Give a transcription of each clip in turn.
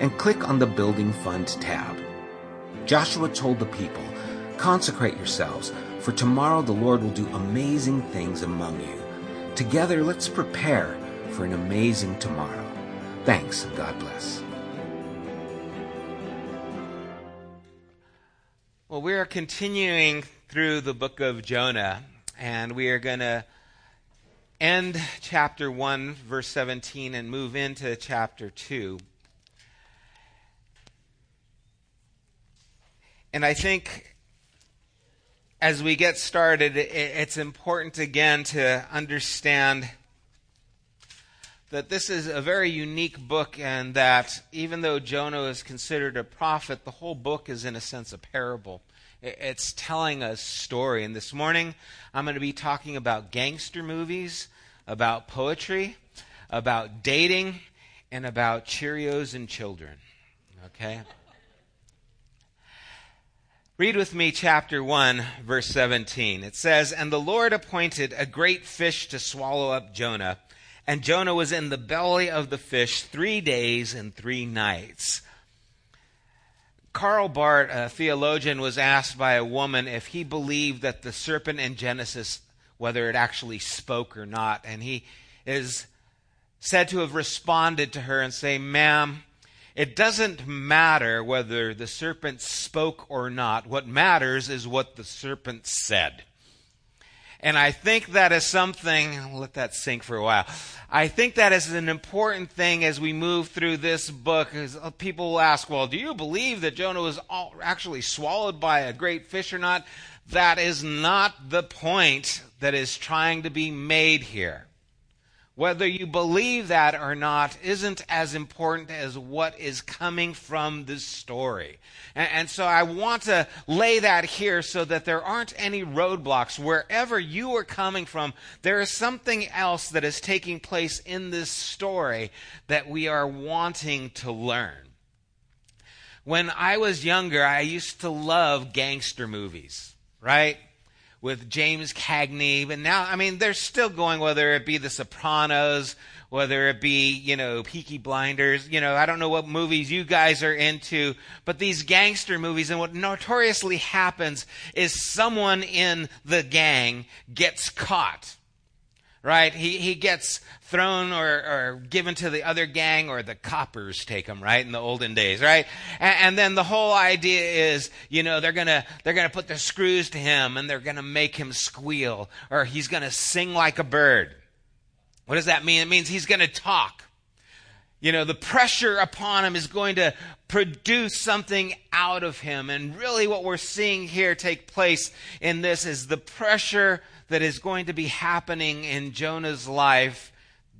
and click on the Building Fund tab. Joshua told the people, Consecrate yourselves, for tomorrow the Lord will do amazing things among you. Together, let's prepare for an amazing tomorrow. Thanks, and God bless. Well, we are continuing through the book of Jonah, and we are going to end chapter 1, verse 17, and move into chapter 2. And I think as we get started, it's important again to understand that this is a very unique book and that even though Jonah is considered a prophet, the whole book is in a sense a parable. It's telling a story. And this morning, I'm going to be talking about gangster movies, about poetry, about dating, and about Cheerios and children. Okay? Read with me chapter 1, verse 17. It says, And the Lord appointed a great fish to swallow up Jonah, and Jonah was in the belly of the fish three days and three nights. Karl Barth, a theologian, was asked by a woman if he believed that the serpent in Genesis, whether it actually spoke or not, and he is said to have responded to her and say, Ma'am, it doesn't matter whether the serpent spoke or not. What matters is what the serpent said. And I think that is something, let that sink for a while. I think that is an important thing as we move through this book. Uh, people will ask, well, do you believe that Jonah was actually swallowed by a great fish or not? That is not the point that is trying to be made here. Whether you believe that or not isn't as important as what is coming from this story. And, and, so I want to lay that here so that there aren't any roadblocks. Wherever you are coming from, there is something else that is taking place in this story that we are wanting to learn. When I was younger, I used to love gangster movies, right? With James Cagney. But now, I mean, they're still going, whether it be The Sopranos, whether it be, you know, Peaky Blinders, you know, I don't know what movies you guys are into, but these gangster movies, and what notoriously happens is someone in the gang gets caught right? He, he gets thrown or, or given to the other gang or the coppers take him, right? In the olden days, right? And, and then the whole idea is, you know, they're gonna, they're gonna put the screws to him and they're gonna make him squeal or he's gonna sing like a bird. What does that mean? It means he's gonna talk. You know, the pressure upon him is going to produce something out of him. And really, what we're seeing here take place in this is the pressure that is going to be happening in Jonah's life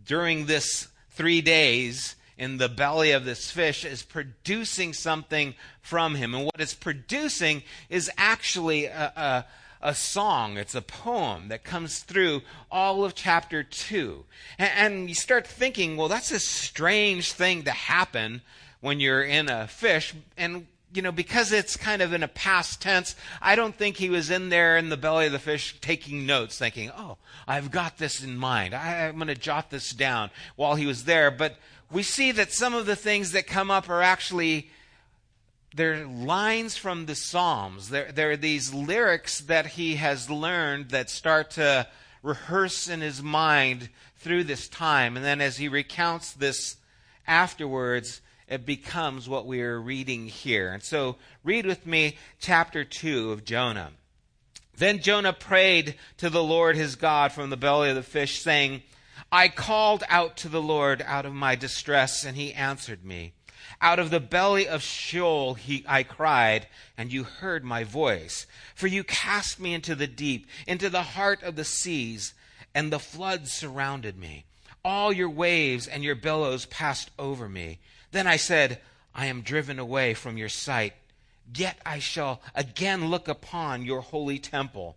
during this three days in the belly of this fish is producing something from him. And what it's producing is actually a, a, a song, it's a poem that comes through all of chapter 2. And, you start thinking, well, that's a strange thing to happen when you're in a fish. And you know, because it's kind of in a past tense, I don't think he was in there in the belly of the fish taking notes, thinking, oh, I've got this in mind. I, am going to jot this down while he was there. But we see that some of the things that come up are actually they're lines from the Psalms. There, there are these lyrics that he has learned that start to rehearse in his mind through this time. And then as he recounts this afterwards, it becomes what we are reading here. And so read with me chapter 2 of Jonah. Then Jonah prayed to the Lord his God from the belly of the fish, saying, I called out to the Lord out of my distress, and he answered me. Out of the belly of Sheol he, I cried, and you heard my voice. For you cast me into the deep, into the heart of the seas, and the floods surrounded me. All your waves and your billows passed over me. Then I said, I am driven away from your sight. Yet I shall again look upon your holy temple.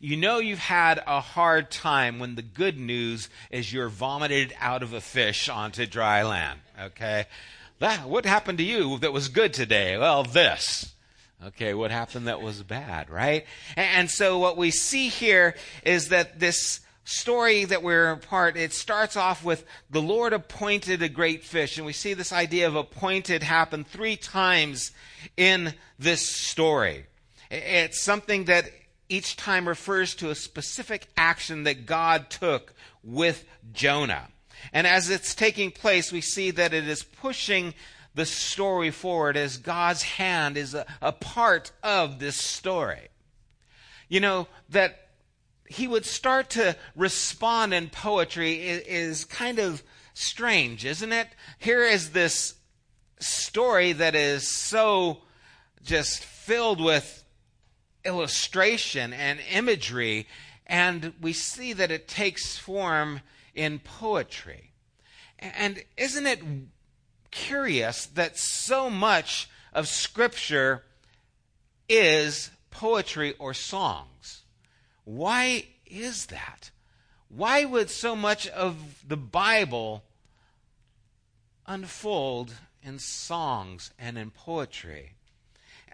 you know you've had a hard time when the good news is you're vomited out of a fish onto dry land. Okay? That, what happened to you that was good today? Well, this. Okay, what happened that was bad, right? And, so what we see here is that this story that we're part, it starts off with the Lord appointed a great fish. And we see this idea of appointed happen three times in this story. It's something that each time refers to a specific action that God took with Jonah. And as it's taking place, we see that it is pushing the story forward as God's hand is a, a part of this story. You know, that he would start to respond in poetry is, is kind of strange, isn't it? Here is this story that is so just filled with illustration and imagery, and we see that it takes form in poetry. And isn't it curious that so much of Scripture is poetry or songs? Why is that? Why would so much of the Bible unfold in songs and in poetry?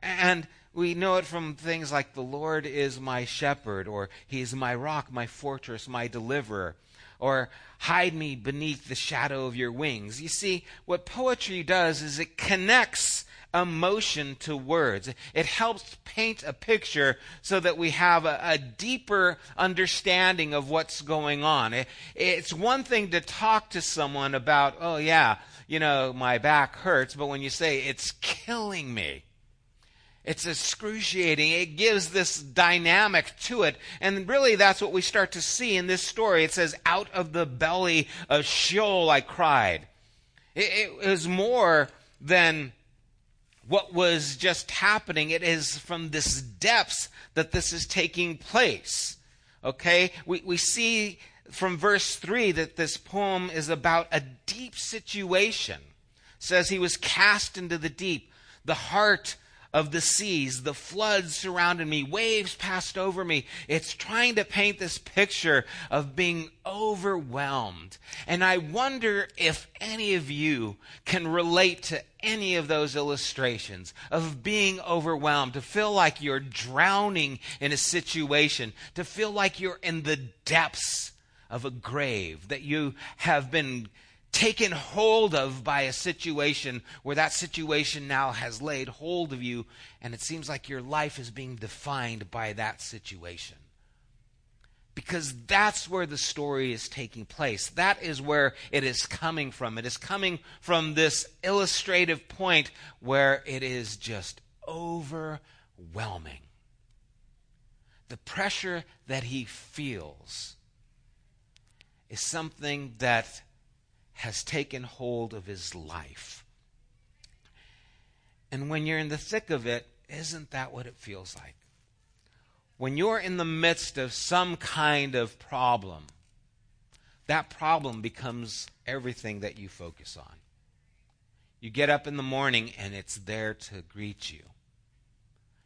And we know it from things like the Lord is my shepherd, or He is my rock, my fortress, my deliverer, or hide me beneath the shadow of your wings. You see, what poetry does is it connects emotion to words. It helps paint a picture so that we have a, a deeper understanding of what's going on. It, it's one thing to talk to someone about, oh yeah, you know, my back hurts, but when you say it's killing me, it's excruciating. It gives this dynamic to it. And really, that's what we start to see in this story. It says, Out of the belly of Sheol I cried. It, it is more than what was just happening. It is from this depths that this is taking place. Okay? We, we see from verse 3 that this poem is about a deep situation. It says he was cast into the deep. The heart of the seas. The floods surrounded me. Waves passed over me. It's trying to paint this picture of being overwhelmed. And I wonder if any of you can relate to any of those illustrations of being overwhelmed, to feel like you're drowning in a situation, to feel like you're in the depths of a grave, that you have been taken hold of by a situation where that situation now has laid hold of you, and it seems like your life is being defined by that situation. Because that's where the story is taking place. That is where it is coming from. It is coming from this illustrative point where it is just overwhelming. the pressure that he feels is something that has taken hold of his life. And when you're in the thick of it, isn't that what it feels like? When you're in the midst of some kind of problem, that problem becomes everything that you focus on. You get up in the morning and it's there to greet you.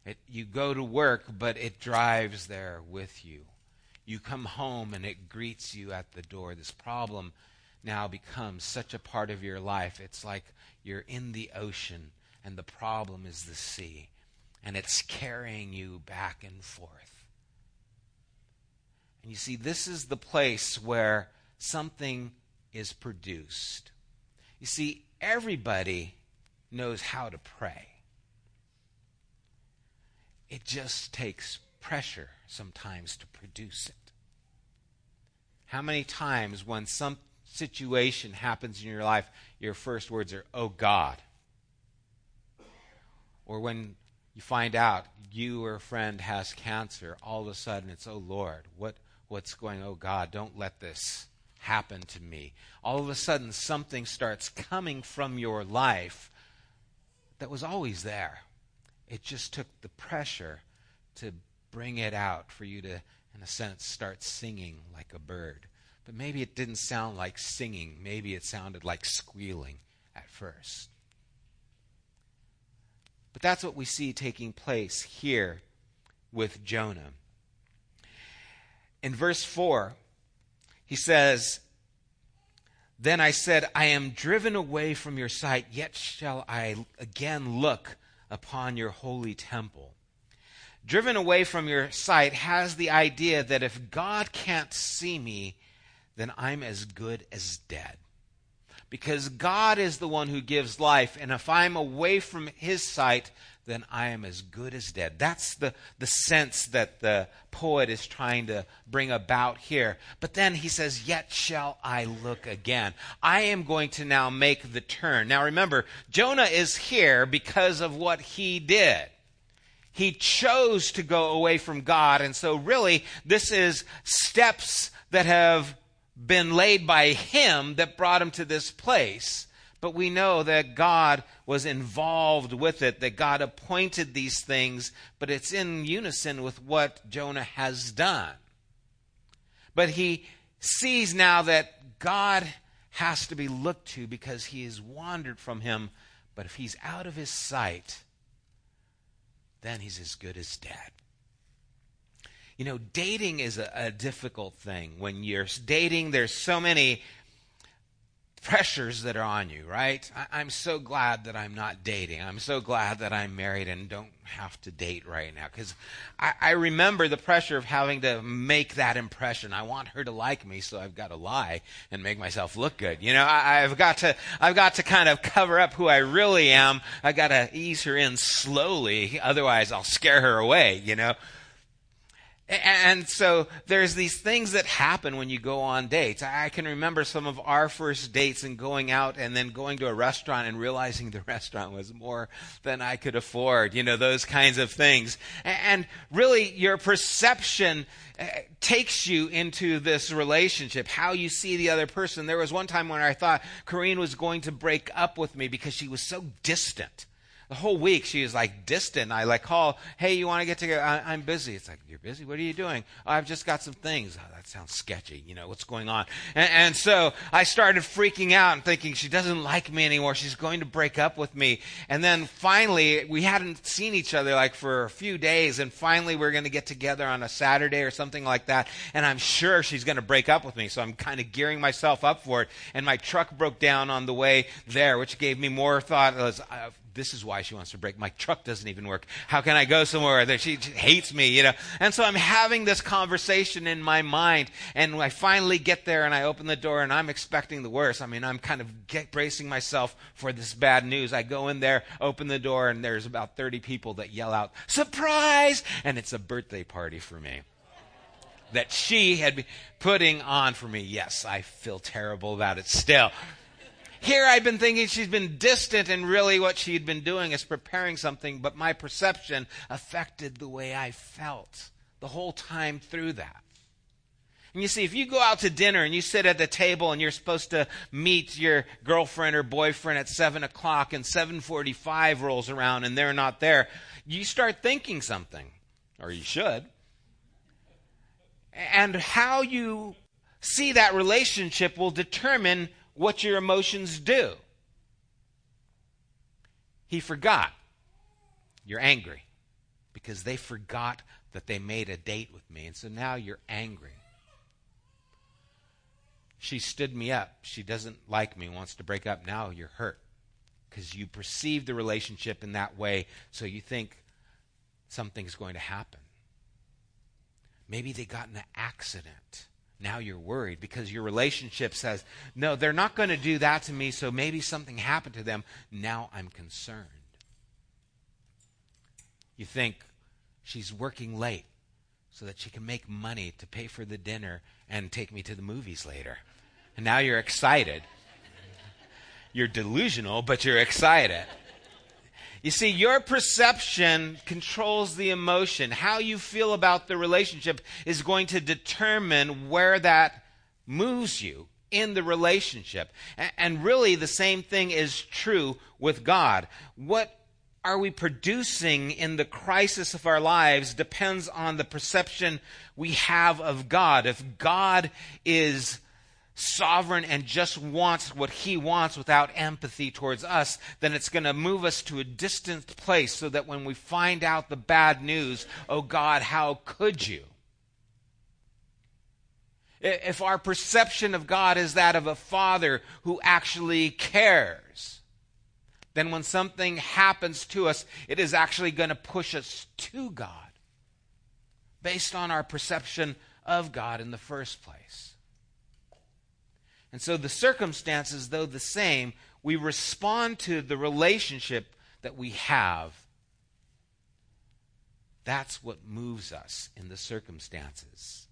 It, you go to work, but it drives there with you. You come home and it greets you at the door. This problem now becomes such a part of your life. It's like you're in the ocean and the problem is the sea, and it's carrying you back and forth. And you see, this is the place where something is produced. You see, everybody knows how to pray. It just takes pressure sometimes to produce it. How many times when some situation happens in your life, your first words are, Oh God? Or when you find out you or a friend has cancer, all of a sudden it's, Oh Lord, what, what's going, Oh God, don't let this happen to me. All of a sudden something starts coming from your life that was always there. It just took the pressure to bring it out for you to, in a sense, start singing like a bird. But maybe it didn't sound like singing. Maybe it sounded like squealing at first. But that's what we see taking place here with Jonah. In verse 4, he says, Then I said, I am driven away from your sight, yet shall I again look upon your holy temple. Driven away from your sight has the idea that if God can't see me, then I'm as good as dead. Because God is the one who gives life, and if I'm away from his sight, then I am as good as dead. That's the, the sense that the poet is trying to bring about here. But then he says, Yet shall I look again. I am going to now make the turn. Now remember, Jonah is here because of what he did. He chose to go away from God, and so really, this is steps that have been laid by him that brought him to this place. But we know that God was involved with it, that God appointed these things, but it's in unison with what Jonah has done. But he sees now that God has to be looked to because he has wandered from him. But if he's out of his sight, then he's as good as dead. You know, dating is a, a difficult thing. When you're dating, there's so many pressures that are on you, right? I, am so glad that I'm not dating. I'm so glad that I'm married and don't have to date right now because I, I, remember the pressure of having to make that impression. I want her to like me, so I've got to lie and make myself look good. You know, I, I've got to, I've got to kind of cover up who I really am. I got to ease her in slowly, otherwise I'll scare her away. You know. And so there's these things that happen when you go on dates. I can remember some of our first dates and going out and then going to a restaurant and realizing the restaurant was more than I could afford, you know, those kinds of things. And really, your perception uh, takes you into this relationship, how you see the other person. There was one time when I thought Corrine was going to break up with me because she was so distant the whole week she was like distant. I like call, hey, you want to get together? I, am busy. It's like, you're busy? What are you doing? Oh, I've just got some things. Oh, that sounds sketchy. You know, what's going on? And, and so I started freaking out and thinking she doesn't like me anymore. She's going to break up with me. And then finally, we hadn't seen each other like for a few days. And finally, we we're going to get together on a Saturday or something like that. And I'm sure she's going to break up with me. So I'm kind of gearing myself up for it. And my truck broke down on the way there, which gave me more thought. Uh, this is why she wants to break. My truck doesn't even work. How can I go somewhere she hates me, you know? And so I'm having this conversation in my mind, and I finally get there and I open the door and I'm expecting the worst. I mean, I'm kind of get, bracing myself for this bad news. I go in there, open the door, and there's about 30 people that yell out, surprise! And it's a birthday party for me that she had been putting on for me. Yes, I feel terrible about it still. Here I've been thinking she's been distant, and really what she'd been doing is preparing something, but my perception affected the way I felt the whole time through that. And you see, if you go out to dinner and you sit at the table and you're supposed to meet your girlfriend or boyfriend at seven o'clock and seven forty-five rolls around and they're not there, you start thinking something, or you should. And how you see that relationship will determine what your emotions do. He forgot. You're angry because they forgot that they made a date with me. And so now you're angry. She stood me up. She doesn't like me, wants to break up. Now you're hurt because you perceive the relationship in that way, so you think something's going to happen. Maybe they got in an accident. Now you're worried because your relationship says, no, they're not going to do that to me, so maybe something happened to them. Now I'm concerned. You think she's working late so that she can make money to pay for the dinner and take me to the movies later. And now you're excited. You're delusional, but you're excited. You see, your perception controls the emotion. How you feel about the relationship is going to determine where that moves you in the relationship. And really, the same thing is true with God. What are we producing in the crisis of our lives depends on the perception we have of God. If God is sovereign and just wants what he wants without empathy towards us, then it's going to move us to a distant place so that when we find out the bad news, oh God, how could you? If our perception of God is that of a father who actually cares, then when something happens to us, it is actually going to push us to God based on our perception of God in the first place. And so the circumstances, though the same, we respond to the relationship that we have. That's what moves us in the circumstances.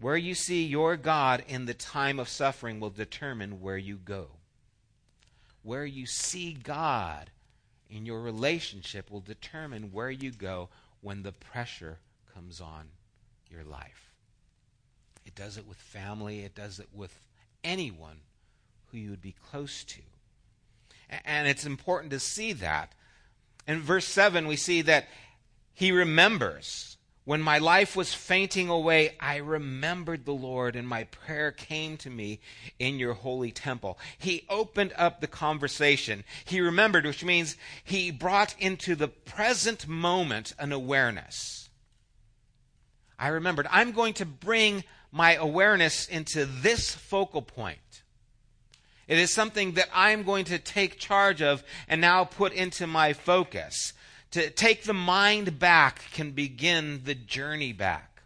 Where you see your God in the time of suffering will determine where you go. Where you see God in your relationship will determine where you go when the pressure comes on your life. It does it with family, it does it with anyone who you would be close to. And it's important to see that. In verse 7, we see that he remembers. When my life was fainting away, I remembered the Lord, and my prayer came to me in your holy temple. He opened up the conversation. He remembered, which means he brought into the present moment an awareness. I remembered, I'm going to bring my awareness into this focal point. It is something that I'm going to take charge of and now put into my focus. To take the mind back can begin the journey back.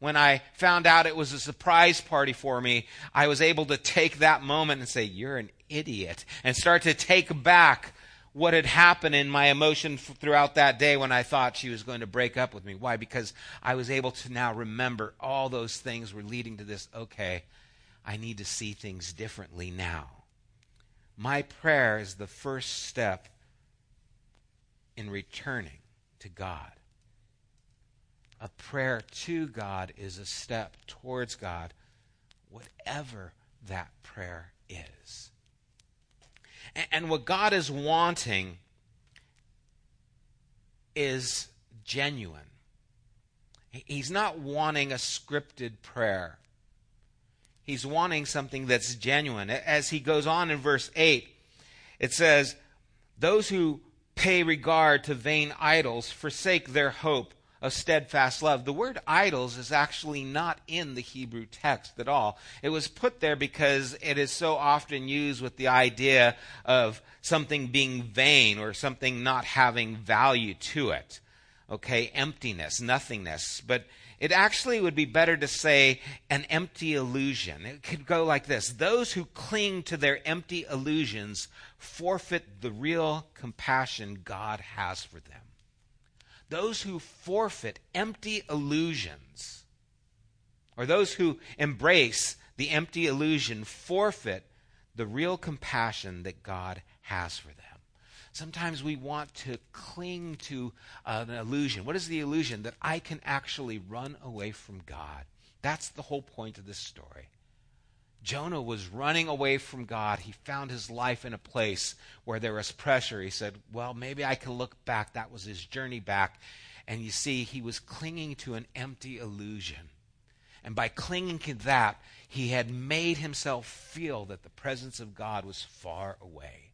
When I found out it was a surprise party for me, I was able to take that moment and say, You're an idiot, and start to take back what had happened in my emotion throughout that day when I thought she was going to break up with me. Why? Because I was able to now remember all those things were leading to this. Okay, I need to see things differently now. My prayer is the first step in returning to God. A prayer to God is a step towards God, whatever that prayer is. And what God is wanting is genuine. He's not wanting a scripted prayer. He's wanting something that's genuine. As he goes on in verse 8, it says, Those who pay regard to vain idols forsake their hope of steadfast love. The word idols is actually not in the Hebrew text at all. It was put there because it is so often used with the idea of something being vain or something not having value to it. Okay, emptiness, nothingness. But it actually would be better to say an empty illusion. It could go like this Those who cling to their empty illusions forfeit the real compassion God has for them. Those who forfeit empty illusions, or those who embrace the empty illusion, forfeit the real compassion that God has for them. Sometimes we want to cling to uh, an illusion. What is the illusion? That I can actually run away from God. That's the whole point of this story. Jonah was running away from God. He found his life in a place where there was pressure. He said, Well, maybe I can look back. That was his journey back. And you see, he was clinging to an empty illusion. And by clinging to that, he had made himself feel that the presence of God was far away.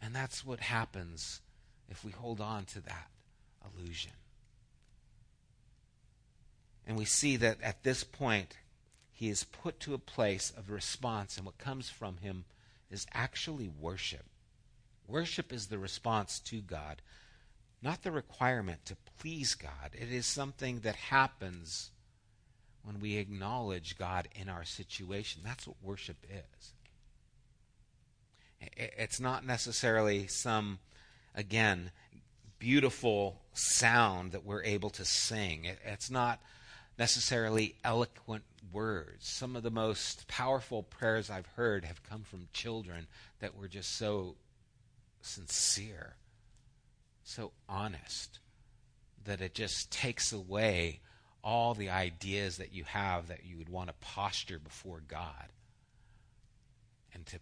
And that's what happens if we hold on to that illusion. And we see that at this point, he is put to a place of response, and what comes from him is actually worship. Worship is the response to God, not the requirement to please God. It is something that happens when we acknowledge God in our situation. That's what worship is. It's not necessarily some, again, beautiful sound that we're able to sing. It's not necessarily eloquent words. Some of the most powerful prayers I've heard have come from children that were just so sincere, so honest, that it just takes away all the ideas that you have that you would want to posture before God and to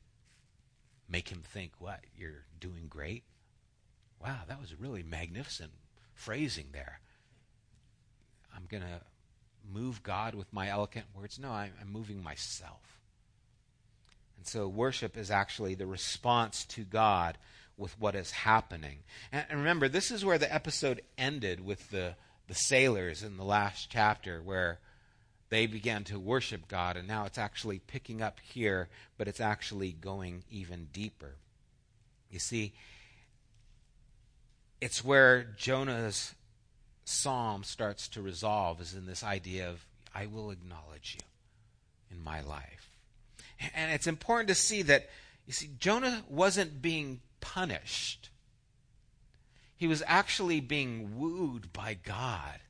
make him think, what, you're doing great? Wow, that was really magnificent phrasing there. I'm going to move God with my eloquent words. No, I'm, I'm moving myself. And so worship is actually the response to God with what is happening. And, and remember, this is where the episode ended with the, the sailors in the last chapter, where they began to worship God, and now it's actually picking up here, but it's actually going even deeper. You see, it's where Jonah's psalm starts to resolve is in this idea of, I will acknowledge you in my life. And it's important to see that, you see, Jonah wasn't being punished. He was actually being wooed by God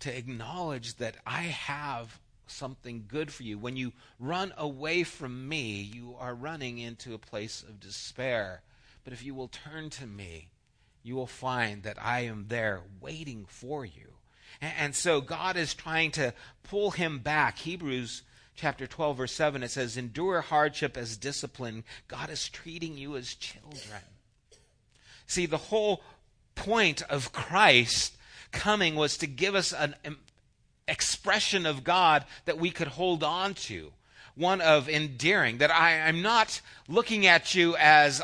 to acknowledge that I have something good for you. When you run away from me, you are running into a place of despair. But if you will turn to me, you will find that I am there waiting for you. And, so God is trying to pull him back. Hebrews chapter 12, verse 7, it says, Endure hardship as discipline. God is treating you as children. See, the whole point of Christ coming was to give us an expression of God that we could hold on to. One of endearing, that I, am not looking at you as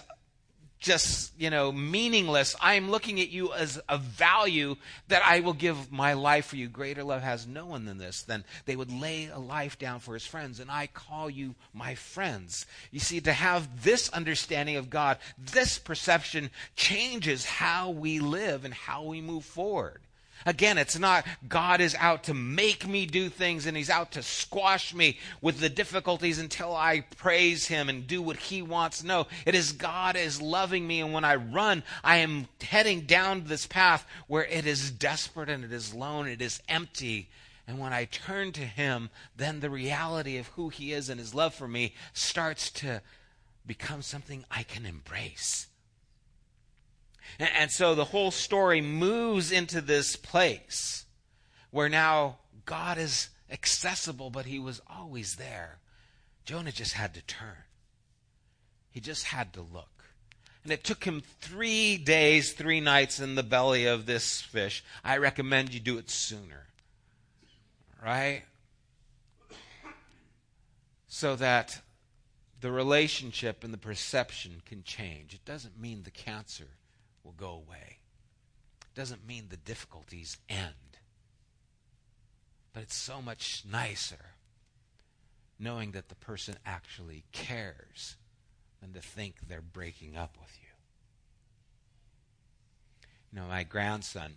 just, you know, meaningless. I am looking at you as a value that I will give my life for you. Greater love has no one than this. Then they would lay a life down for his friends, and I call you my friends. You see, to have this understanding of God, this perception changes how we live and how we move forward. Again, it's not God is out to make me do things and he's out to squash me with the difficulties until I praise him and do what he wants. No, it is God is loving me and when I run, I am heading down this path where it is desperate and it is lone, it is empty. And when I turn to him, then the reality of who he is and his love for me starts to become something I can embrace. And, so the whole story moves into this place where now God is accessible, but he was always there. Jonah just had to turn. He just had to look. And it took him three days, three nights in the belly of this fish. I recommend you do it sooner. Right? So that the relationship and the perception can change. It doesn't mean the cancer will go away. Doesn't mean the difficulties end. But it's so much nicer knowing that the person actually cares than to think they're breaking up with you. You know, my grandson,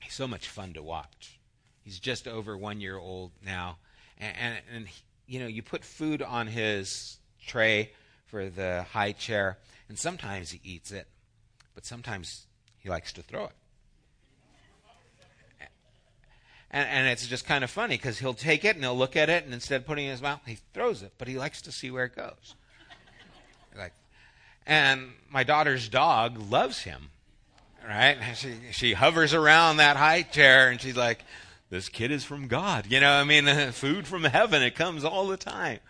he's so much fun to watch. He's just over one year old now. And, and, and he, you know, you put food on his tray for the high chair, and sometimes he eats it, but sometimes he likes to throw it. And, and it's just kind of funny because he'll take it and he'll look at it, and instead of putting it in his mouth, he throws it, but he likes to see where it goes. Like, And my daughter's dog loves him, right? She, she hovers around that high chair and she's like, this kid is from God. You know, I mean, food from heaven, it comes all the time.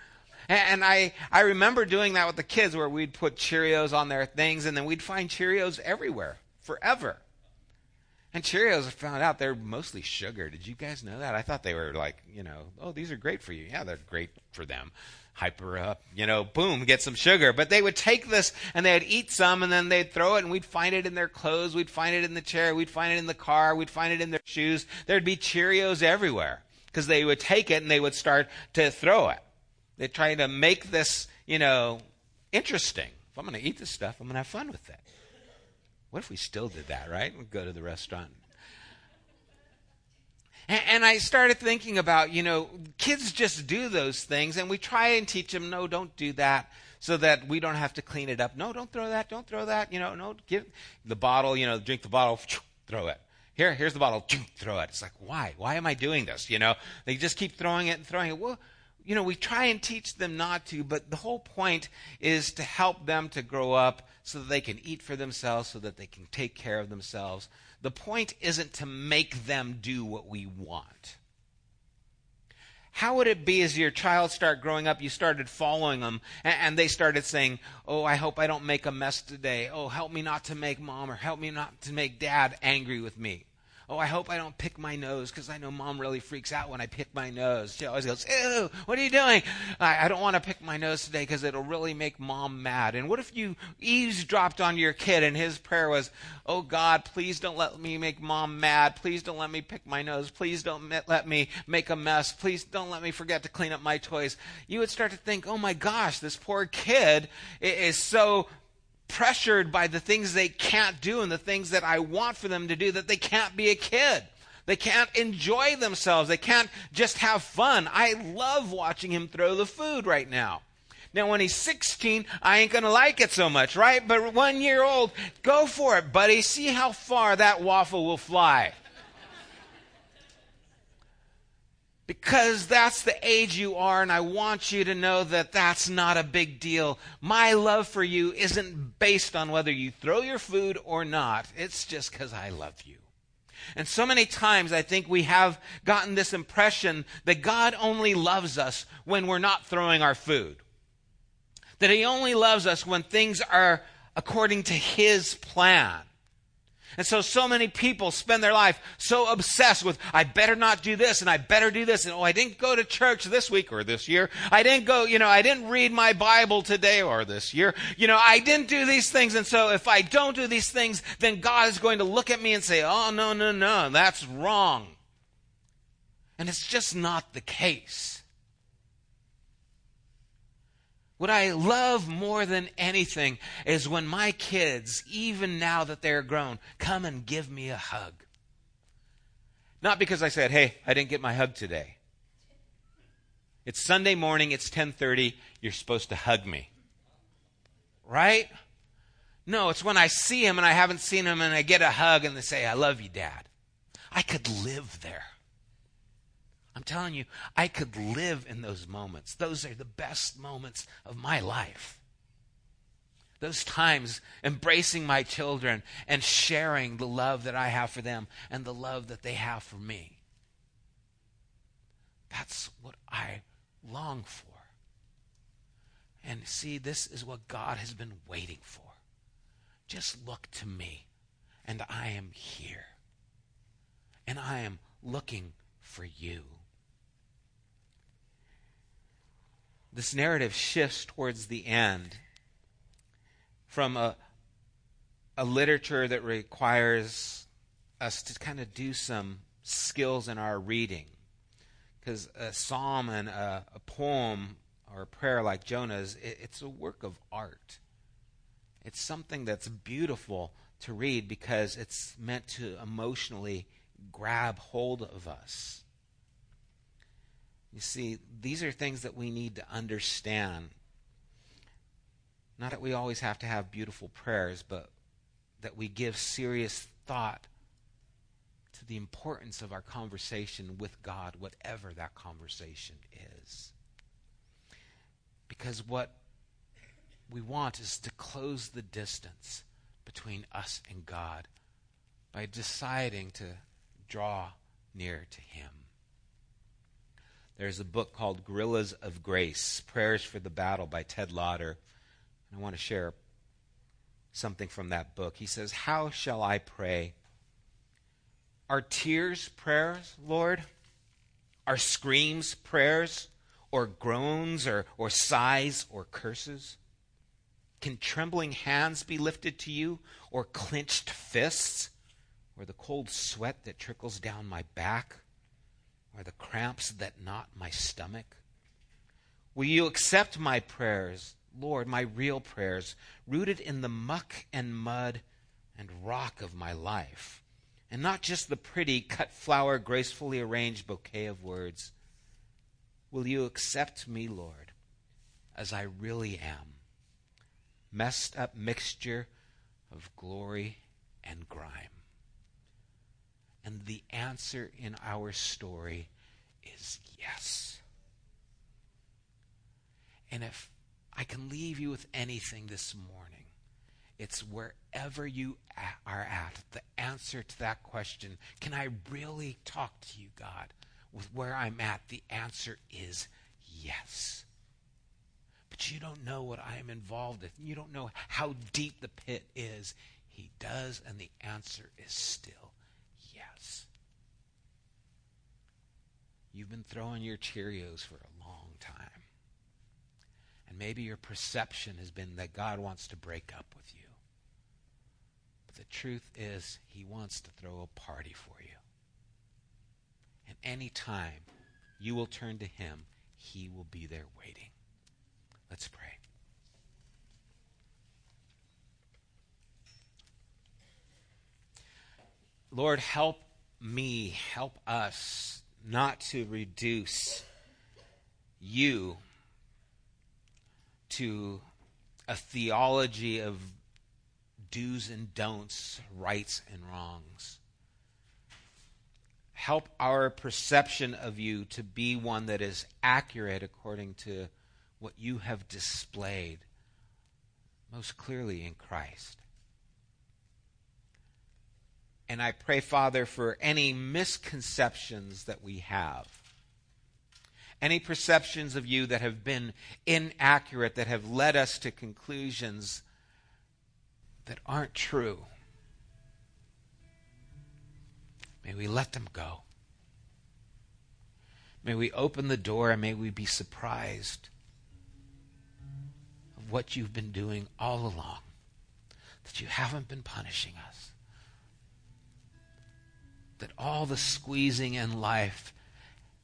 And I, I remember doing that with the kids where we'd put Cheerios on their things and then we'd find Cheerios everywhere, forever. And Cheerios, I found out they're mostly sugar. Did you guys know that? I thought they were like, you know, oh, these are great for you. Yeah, they're great for them. Hyper up, you know, boom, get some sugar. But they would take this and they'd eat some and then they'd throw it and we'd find it in their clothes. We'd find it in the chair. We'd find it in the car. We'd find it in their shoes. There'd be Cheerios everywhere because they would take it and they would start to throw it. They're trying to make this, you know, interesting. If I'm going to eat this stuff, I'm going to have fun with it. What if we still did that, right? We'd go to the restaurant. And, and I started thinking about, you know, kids just do those things, and we try and teach them, no, don't do that so that we don't have to clean it up. No, don't throw that. Don't throw that. You know, no, give the bottle, you know, drink the bottle, throw it. Here, here's the bottle, throw it. It's like, why? Why am I doing this? You know, they just keep throwing it and throwing it. Well, you know, we try and teach them not to, but the whole point is to help them to grow up so that they can eat for themselves, so that they can take care of themselves. The point isn't to make them do what we want. How would it be as your child started growing up, you started following them, and, they started saying, Oh, I hope I don't make a mess today. Oh, help me not to make mom or help me not to make dad angry with me. Oh, I hope I don't pick my nose because I know mom really freaks out when I pick my nose. She always goes, Ew, what are you doing? I, I don't want to pick my nose today because it'll really make mom mad. And what if you eavesdropped on your kid and his prayer was, Oh God, please don't let me make mom mad. Please don't let me pick my nose. Please don't let me make a mess. Please don't let me forget to clean up my toys. You would start to think, Oh my gosh, this poor kid is so pressured by the things they can't do and the things that I want for them to do that they can't be a kid. They can't enjoy themselves. They can't just have fun. I love watching him throw the food right now. Now, when he's 16, I ain't going to like it so much, right? But one year old, go for it, buddy. See how far that waffle will fly. Because that's the age you are, and I want you to know that that's not a big deal. My love for you isn't based on whether you throw your food or not, it's just because I love you. And so many times I think we have gotten this impression that God only loves us when we're not throwing our food. That He only loves us when things are according to His plan. And so, so many people spend their life so obsessed with, I better not do this and I better do this. And oh, I didn't go to church this week or this year. I didn't go, you know, I didn't read my Bible today or this year. You know, I didn't do these things. And so if I don't do these things, then God is going to look at me and say, oh, no, no, no, that's wrong. And it's just not the case. What I love more than anything is when my kids, even now that they're grown, come and give me a hug. Not because I said, "Hey, I didn't get my hug today." It's Sunday morning, it's 10:30, you're supposed to hug me. Right? No, it's when I see him and I haven't seen him and I get a hug and they say, "I love you, dad." I could live there. I'm telling you, I could live in those moments. Those are the best moments of my life. Those times embracing my children and sharing the love that I have for them and the love that they have for me. That's what I long for. And see, this is what God has been waiting for. Just look to me, and I am here. And I am looking for you. This narrative shifts towards the end from a, a literature that requires us to kind of do some skills in our reading. Because a psalm and a, a, poem or a prayer like Jonah's, it, it's a work of art. It's something that's beautiful to read because it's meant to emotionally grab hold of us. You see, these are things that we need to understand. Not that we always have to have beautiful prayers, but that we give serious thought to the importance of our conversation with God, whatever that conversation is. Because what we want is to close the distance between us and God by deciding to draw near to Him. There's a book called Guerrillas of Grace Prayers for the Battle by Ted Loder. And I want to share something from that book. He says, How shall I pray? Are tears prayers, Lord? Are screams prayers? Or groans or, or sighs or curses? Can trembling hands be lifted to you, or clenched fists, or the cold sweat that trickles down my back, or the cramps that knot my stomach? Will you accept my prayers, Lord, my real prayers, rooted in the muck and mud and rock of my life, and not just the pretty, cut flower, gracefully arranged bouquet of words? Will you accept me, Lord, as I really am? messed up mixture of glory and grime. And the answer in our story is yes. And if I can leave you with anything this morning, it's wherever you are at, the answer to that question can I really talk to you, God, with where I'm at? The answer is yes but you don't know what I am involved in. You don't know how deep the pit is. He does, and the answer is still yes. You've been throwing your Cheerios for a long time. And maybe your perception has been that God wants to break up with you. But the truth is, He wants to throw a party for you. And any time you will turn to Him, He will be there waiting. Let's pray. Lord, help me, help us not to reduce you to a theology of do's and don'ts, rights and wrongs. Help our perception of you to be one that is accurate according to what you have displayed most clearly in Christ. And I pray, Father, for any misconceptions that we have, any perceptions of you that have been inaccurate, that have led us to conclusions that aren't true. May we let them go. May we open the door and may we be surprised of what you've been doing all along, that you haven't been punishing us, that all the squeezing in life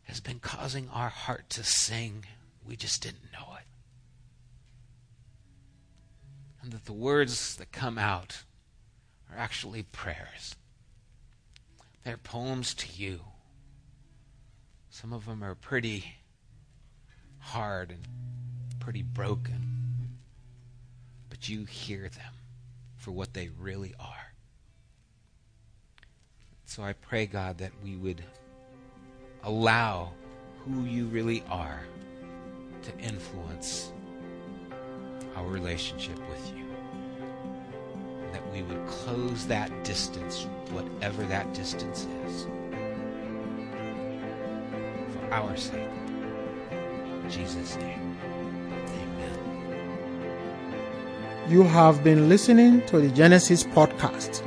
has been causing our heart to sing. We just didn't know it. And that the words that come out are actually prayers. They're poems to you. Some of them are pretty hard and pretty broken but you hear them for what they really are. So I pray, God, that we would allow who you really are to influence our relationship with you. That we would close that distance, whatever that distance is, for our sake. In Jesus' name. Amen. You have been listening to the Genesis podcast.